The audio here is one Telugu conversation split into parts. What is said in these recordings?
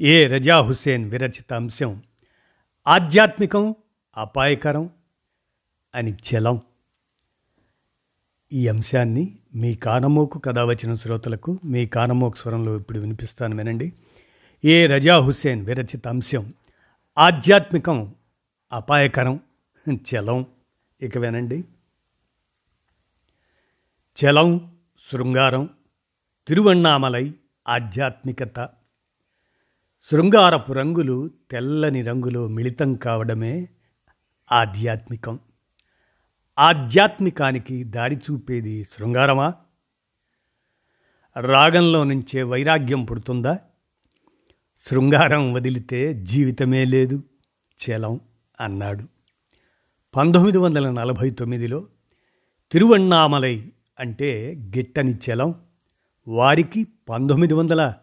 ఏ రజా హుస్సేన్ విరచిత అంశం? ఆధ్యాత్మికం అపాయకరం అని చలం ఈ అంశాన్ని మీ కానమోకు కథ వచ్చిన శ్రోతలకు మీ కానమోకు స్వరంలో ఇప్పుడు వినిపిస్తాను వినండి. ఏ రజా హుస్సేన్ విరచిత అంశం? ఆధ్యాత్మికం అపాయకరం చలం ఇక వినండి. చలం శృంగారం తిరువణ్ణామలై ఆధ్యాత్మికత. శృంగారపు రంగులు తెల్లని రంగులో మిళితం కావడమే ఆధ్యాత్మికం. ఆధ్యాత్మికానికి దారి చూపేది శృంగారమా? రాగంలో నుంచే వైరాగ్యం పుడుతుందా? శృంగారం వదిలితే జీవితమే లేదు చలం అన్నాడు. పంతొమ్మిది వందల నలభై తొమ్మిదిలో తిరువణ్ణామలై అంటే గిట్టని చలం వారికి పంతొమ్మిది వందల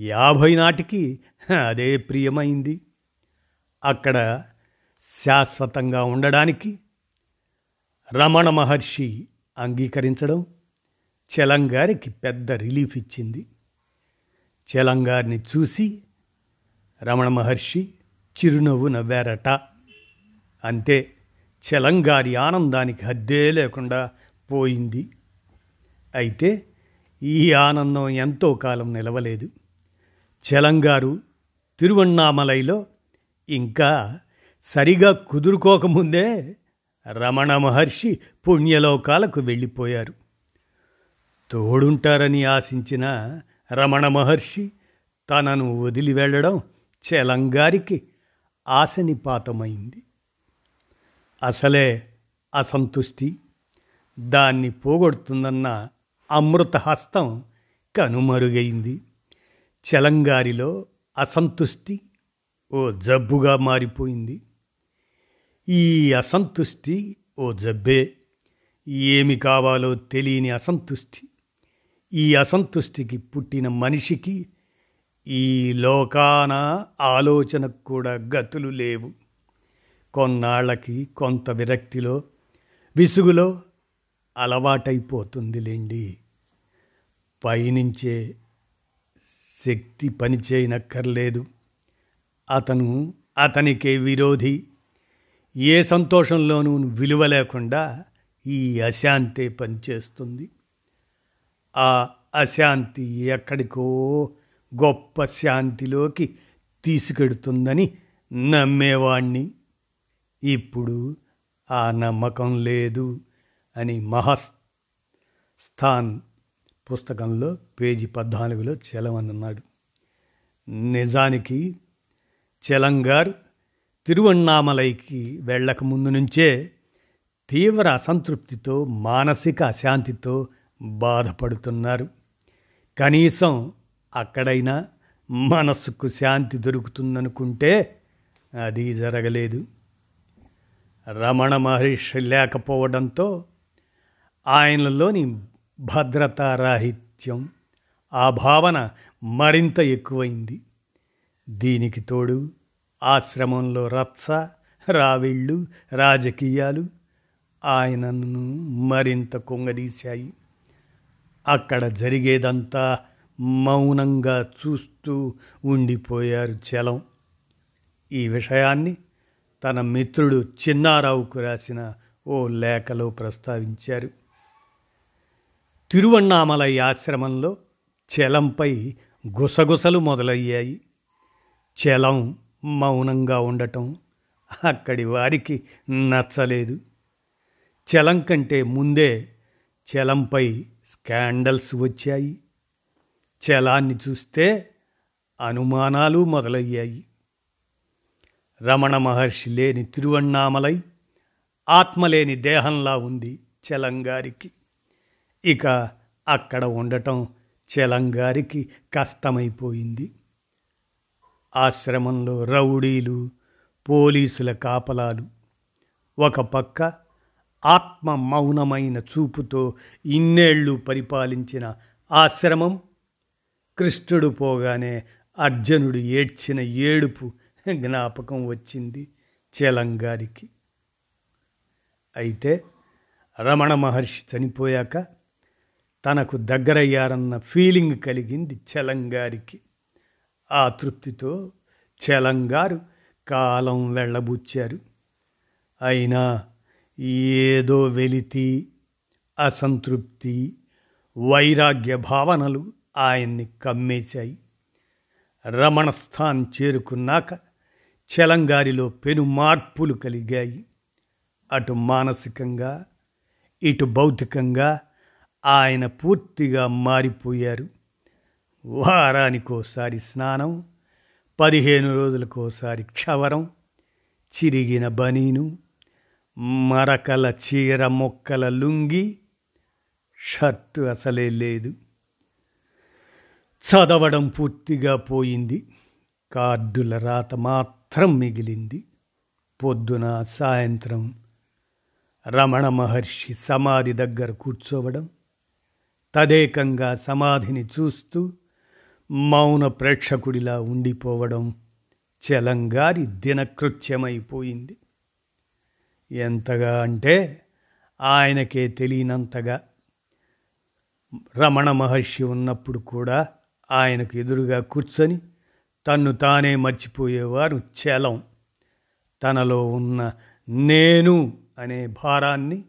యాభై నాటికి అదే ప్రియమైంది. అక్కడ శాశ్వతంగా ఉండడానికి రమణ మహర్షి అంగీకరించడం చెలంగారికి పెద్ద రిలీఫ్ ఇచ్చింది. చెలంగారిని చూసి రమణ మహర్షి చిరునవ్వు నవ్వారట. అంతే చెలంగారి ఆనందానికి హద్దే లేకుండా పోయింది. అయితే ఈ ఆనందం ఎంతో కాలం నిలవలేదు. చెలంగారు తిరువన్నామలైలో ఇంకా సరిగా కుదురుకోకముందే రమణ మహర్షి పుణ్యలోకాలకు వెళ్ళిపోయారు. తోడుంటారని ఆశించిన రమణ మహర్షి తనను వదిలి వెళ్ళడం చెలంగారికి ఆశనిపాతమైంది. అసలే అసంతుష్టి దాన్ని పోగొడుతుందన్న అమృతహస్తం కనుమరుగైంది. చలంగారిలో అసంతుష్టి ఓ జబ్బుగా మారిపోయింది. ఈ అసంతుష్టి ఓ జబ్బే. ఏమి కావాలో తెలియని అసంతుష్టి. ఈ అసంతుష్టికి పుట్టిన మనిషికి ఈ లోకాన ఆలోచనకు కూడా గతులు లేవు. కొన్నాళ్ళకి కొంత విరక్తిలో విసుగులో అలవాటైపోతుందిలేండి. పైనుంచే శక్తి పనిచేయనక్కర్లేదు అతను అతనికే విరోధి. ఏ సంతోషంలోనూ విలువ లేకుండా ఈ అశాంతే పనిచేస్తుంది ఆ అశాంతి ఎక్కడికో గొప్ప శాంతిలోకి తీసుకెడుతుందని నమ్మేవాణ్ణి. ఇప్పుడు ఆ నమ్మకం లేదు అని మహస్థాన్ పుస్తకంలో పేజీ పద్నాలుగులో చలమన్నాడు నిజానికి చలంగారు తిరువన్నామలైకి వెళ్ళకముందు నుంచే తీవ్ర అసంతృప్తితో మానసిక అశాంతితో బాధపడుతున్నారు. కనీసం అక్కడైనా మనస్సుకు శాంతి దొరుకుతుందనుకుంటే అది జరగలేదు. రమణ మహర్షి లేకపోవడంతో ఆయనలోని భద్రతారాహిత్యం. ఆ భావన మరింత ఎక్కువైంది. దీనికి తోడు ఆశ్రమంలో రత్స రావిళ్ళు రాజకీయాలు ఆయనను మరింత కుంగదీశాయి. అక్కడ జరిగేదంతా మౌనంగా చూస్తూ ఉండిపోయారు చలం. ఈ విషయాన్ని తన మిత్రుడు చిన్నారావుకు రాసిన ఓ లేఖలో ప్రస్తావించారు. తిరువన్నామలై ఆశ్రమంలో చెలంపై గుసగుసలు మొదలయ్యాయి. చలం మౌనంగా ఉండటం అక్కడి వారికి నచ్చలేదు. చలం కంటే ముందే చలంపై స్కాండల్స్ వచ్చాయి. చలాన్ని చూస్తే అనుమానాలు మొదలయ్యాయి. రమణ మహర్షి లేని తిరువన్నామలై ఆత్మలేని దేహంలా ఉంది చలంగారికి ఇక అక్కడ ఉండటం చెలంగారికి కష్టమైపోయింది. ఆశ్రమంలో రౌడీలు పోలీసుల కాపలాలు. ఒక పక్క ఆత్మ మౌనమైన చూపుతో ఇన్నేళ్ళు పరిపాలించిన ఆశ్రమం కృష్ణుడు పోగానే అర్జునుడు ఏడ్చిన ఏడుపు జ్ఞాపకం వచ్చింది చేలంగారికి. అయితే రమణ మహర్షి చనిపోయాక తనకు దగ్గరయ్యారన్న ఫీలింగ్ కలిగింది చలంగారికి. ఆ తృప్తితో చలంగారు కాలం వెళ్ళబుచ్చారు. అయినా ఏదో వెలితి అసంతృప్తి వైరాగ్య భావనలు ఆయన్ని కమ్మేశాయి. రమణస్థాన్ చేరుకున్నాక చలంగారిలో పెను మార్పులు కలిగాయి. అటు మానసికంగా ఇటు భౌతికంగా ఆయన పూర్తిగా మారిపోయారు. వారానికోసారి స్నానం పదిహేను రోజులకోసారి క్షవరం చిరిగిన బనీను మరకల చీర మొక్కల లుంగి షర్టు అసలే లేదు. చదవడం పూర్తిగా పోయింది. కార్డుల రాత మాత్రం మిగిలింది. పొద్దున సాయంత్రం రమణ మహర్షి సమాధి దగ్గర కూర్చోవడం తదేకంగా సమాధిని చూస్తూ మౌన ప్రేక్షకుడిలా ఉండిపోవడం చలంగారి దినకృత్యమైపోయింది. ఎంతగా అంటే ఆయనకే తెలియనంతగా. రమణ మహర్షి ఉన్నప్పుడు కూడా ఆయనకు ఎదురుగా కూర్చొని తన్ను తానే మర్చిపోయేవారు చలం. తనలో ఉన్న నేను అనే భారాన్ని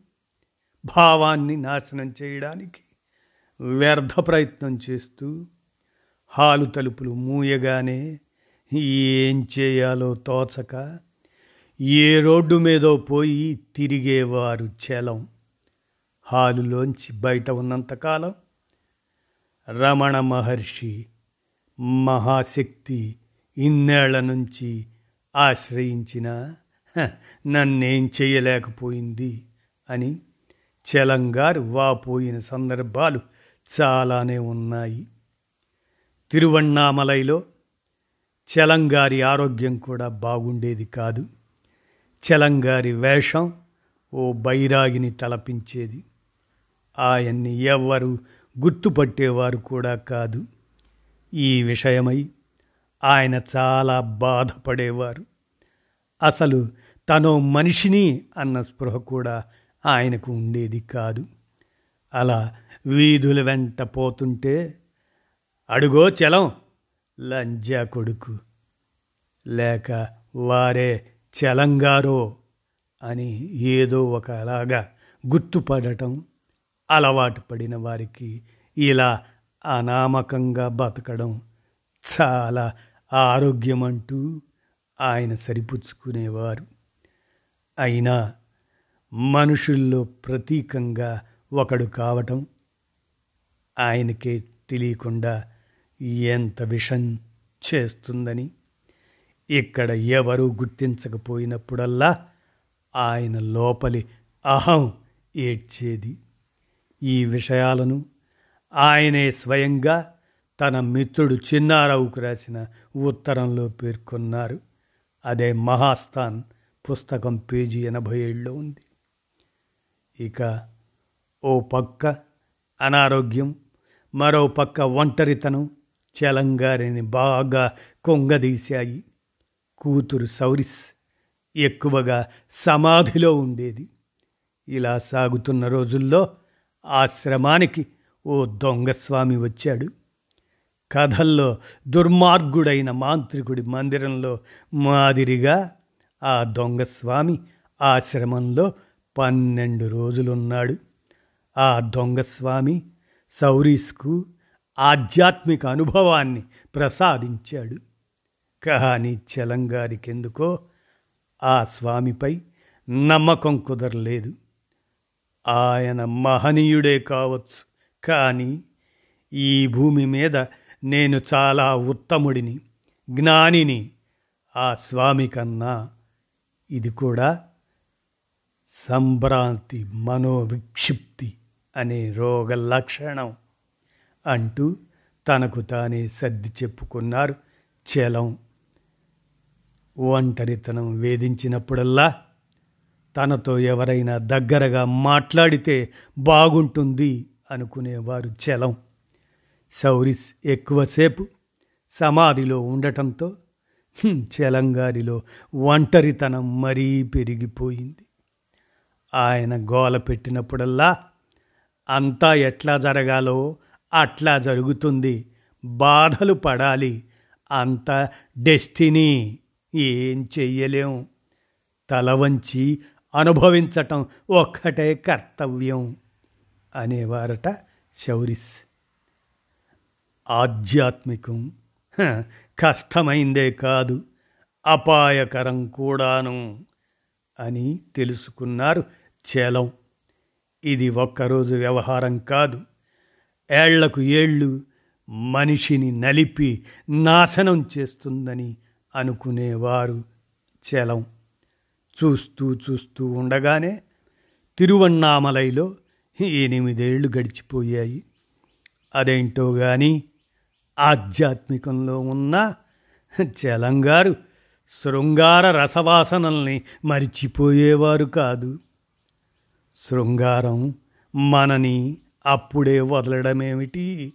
భావాన్ని నాశనం చేయడానికి వ్యర్థ ప్రయత్నం చేస్తూ హాలు తలుపులు మూయగానే ఏం చేయాలో తోచక ఏ రోడ్డు మీదో పోయి తిరిగేవారు చలం. హాలులోంచి బయట ఉన్నంతకాలం రమణ మహర్షి మహాశక్తి ఇన్నేళ్ళ నుంచి ఆశ్రయించిన నన్నేం చేయలేకపోయింది అని చలంగారు వాపోయిన సందర్భాలు చాలానే ఉన్నాయి. తిరువణ్ణామలైలో చలంగారి ఆరోగ్యం కూడా బాగుండేది కాదు. చలంగారి వేషం ఓ బైరాగిని తలపించేది. ఆయన్ని ఎవ్వరు గుర్తుపట్టేవారు కూడా కాదు. ఈ విషయమై ఆయన చాలా బాధపడేవారు. అసలు తను మనిషిని అన్న స్పృహ కూడా ఆయనకు ఉండేది కాదు. అలా వీధుల వెంట పోతుంటే అడుగో చలం లంజా కొడుకు. లేక వారే చలంగారో అని ఏదో ఒకలాగా గుర్తుపడటం అలవాటు పడిన వారికి ఇలా అనామకంగా బతకడం చాలా ఆరోగ్యం అంటూ ఆయన సరిపుచ్చుకునేవారు. అయినా మనుషుల్లో ప్రతీకంగా ఒకడు కావటం ఆయనకే తెలియకుండా ఎంత విషం చేస్తుందని ఇక్కడ ఎవరూ గుర్తించకపోయినప్పుడల్లా ఆయన లోపలి అహం ఏడ్చేది. ఈ విషయాలను ఆయనే స్వయంగా తన మిత్రుడు చిన్నారావుకు రాసిన ఉత్తరంలో పేర్కొన్నారు. అదే మహాస్థాన్ పుస్తకం పేజీ ఎనభై ఏళ్ళలో ఉంది. ఇక ఓ పక్క అనారోగ్యం మరో పక్క ఒంటరితనం చలంగారిని బాగా కొంగదీశాయి. కూతురు సౌరిస్ ఎక్కువగా సమాధిలో ఉండేది. ఇలా సాగుతున్న రోజుల్లో ఆశ్రమానికి ఓ దొంగస్వామి వచ్చాడు. కథల్లో దుర్మార్గుడైన మాంత్రికుడి మందిరంలో మాదిరిగా ఆ దొంగస్వామి ఆశ్రమంలో పన్నెండు రోజులున్నాడు. ఆ దొంగస్వామి సౌరీస్కు ఆధ్యాత్మిక అనుభవాన్ని ప్రసాదించాడు. కానీ చలంగారికెందుకో ఆ స్వామిపై నమ్మకం కుదరలేదు. ఆయన మహనీయుడే కావచ్చు కానీ ఈ భూమి మీద నేను చాలా ఉత్తముడిని జ్ఞానిని. ఆ స్వామి కన్నా ఇది కూడా సంభ్రాంతి మనోవిక్షిప్తి. అనే రోగ లక్షణం అంటూ తనకు తానే సర్ది చెప్పుకున్నారు చలం. ఒంటరితనం వేధించినప్పుడల్లా తనతో ఎవరైనా దగ్గరగా మాట్లాడితే బాగుంటుంది అనుకునేవారు చలం. సౌరిస్ ఎక్కువసేపు సమాధిలో ఉండటంతో చలంగారిలో ఒంటరితనం మరీ పెరిగిపోయింది. ఆయన గోల పెట్టినప్పుడల్లా అంతా ఎట్లా జరగాలో అట్లా జరుగుతుంది. బాధలు పడాలి. అంత డెస్టినీ ఏం చెయ్యలేం. తల వంచి అనుభవించటం ఒక్కటే కర్తవ్యం అనేవారట శౌరిస్. ఆధ్యాత్మికం కష్టమైందే కాదు. అపాయకరం కూడాను అని తెలుసుకున్నారు చేలం. ఇది ఒక్కరోజు వ్యవహారం కాదు. ఏళ్ళకు ఏళ్ళు మనిషిని నలిపి నాశనం చేస్తుందని అనుకునేవారు చలం. చూస్తూ చూస్తూ ఉండగానే తిరువన్నామలైలో ఎనిమిదేళ్ళు గడిచిపోయాయి. అదేంటో గాని ఆధ్యాత్మికంలో ఉన్న చలంగారు శృంగార రసవాసనల్ని మరిచిపోయేవారు కాదు. శృంగారం మనని అప్పుడే వదలడమేమిటి?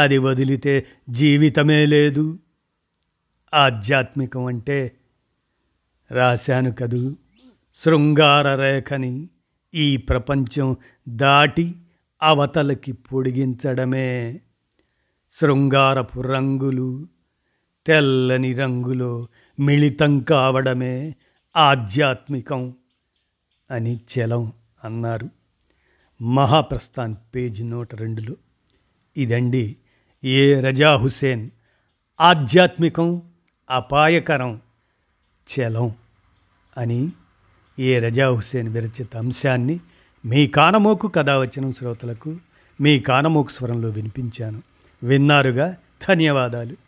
అది వదిలితే జీవితమే లేదు. ఆధ్యాత్మికం అంటే రాశాను కదూ శృంగార రేఖని ఈ ప్రపంచం దాటి అవతలకి పొడిగించడమే. శృంగారపు రంగులు తెల్లని రంగులో మిళితం కావడమే ఆధ్యాత్మికం. అని చలం అన్నారు. మహాప్రస్థాన్ పేజ్ నూట రెండులో ఇదండి ఏ రజా హుసేన్ ఆధ్యాత్మికం అపాయకరం చలం అని ఏ రజా హుసేన్ విరచిత అంశాన్ని మీ కానమోకు కథ వచ్చిన శ్రోతలకు మీ కానమోకు స్వరంలో వినిపించాను. విన్నారుగా? ధన్యవాదాలు.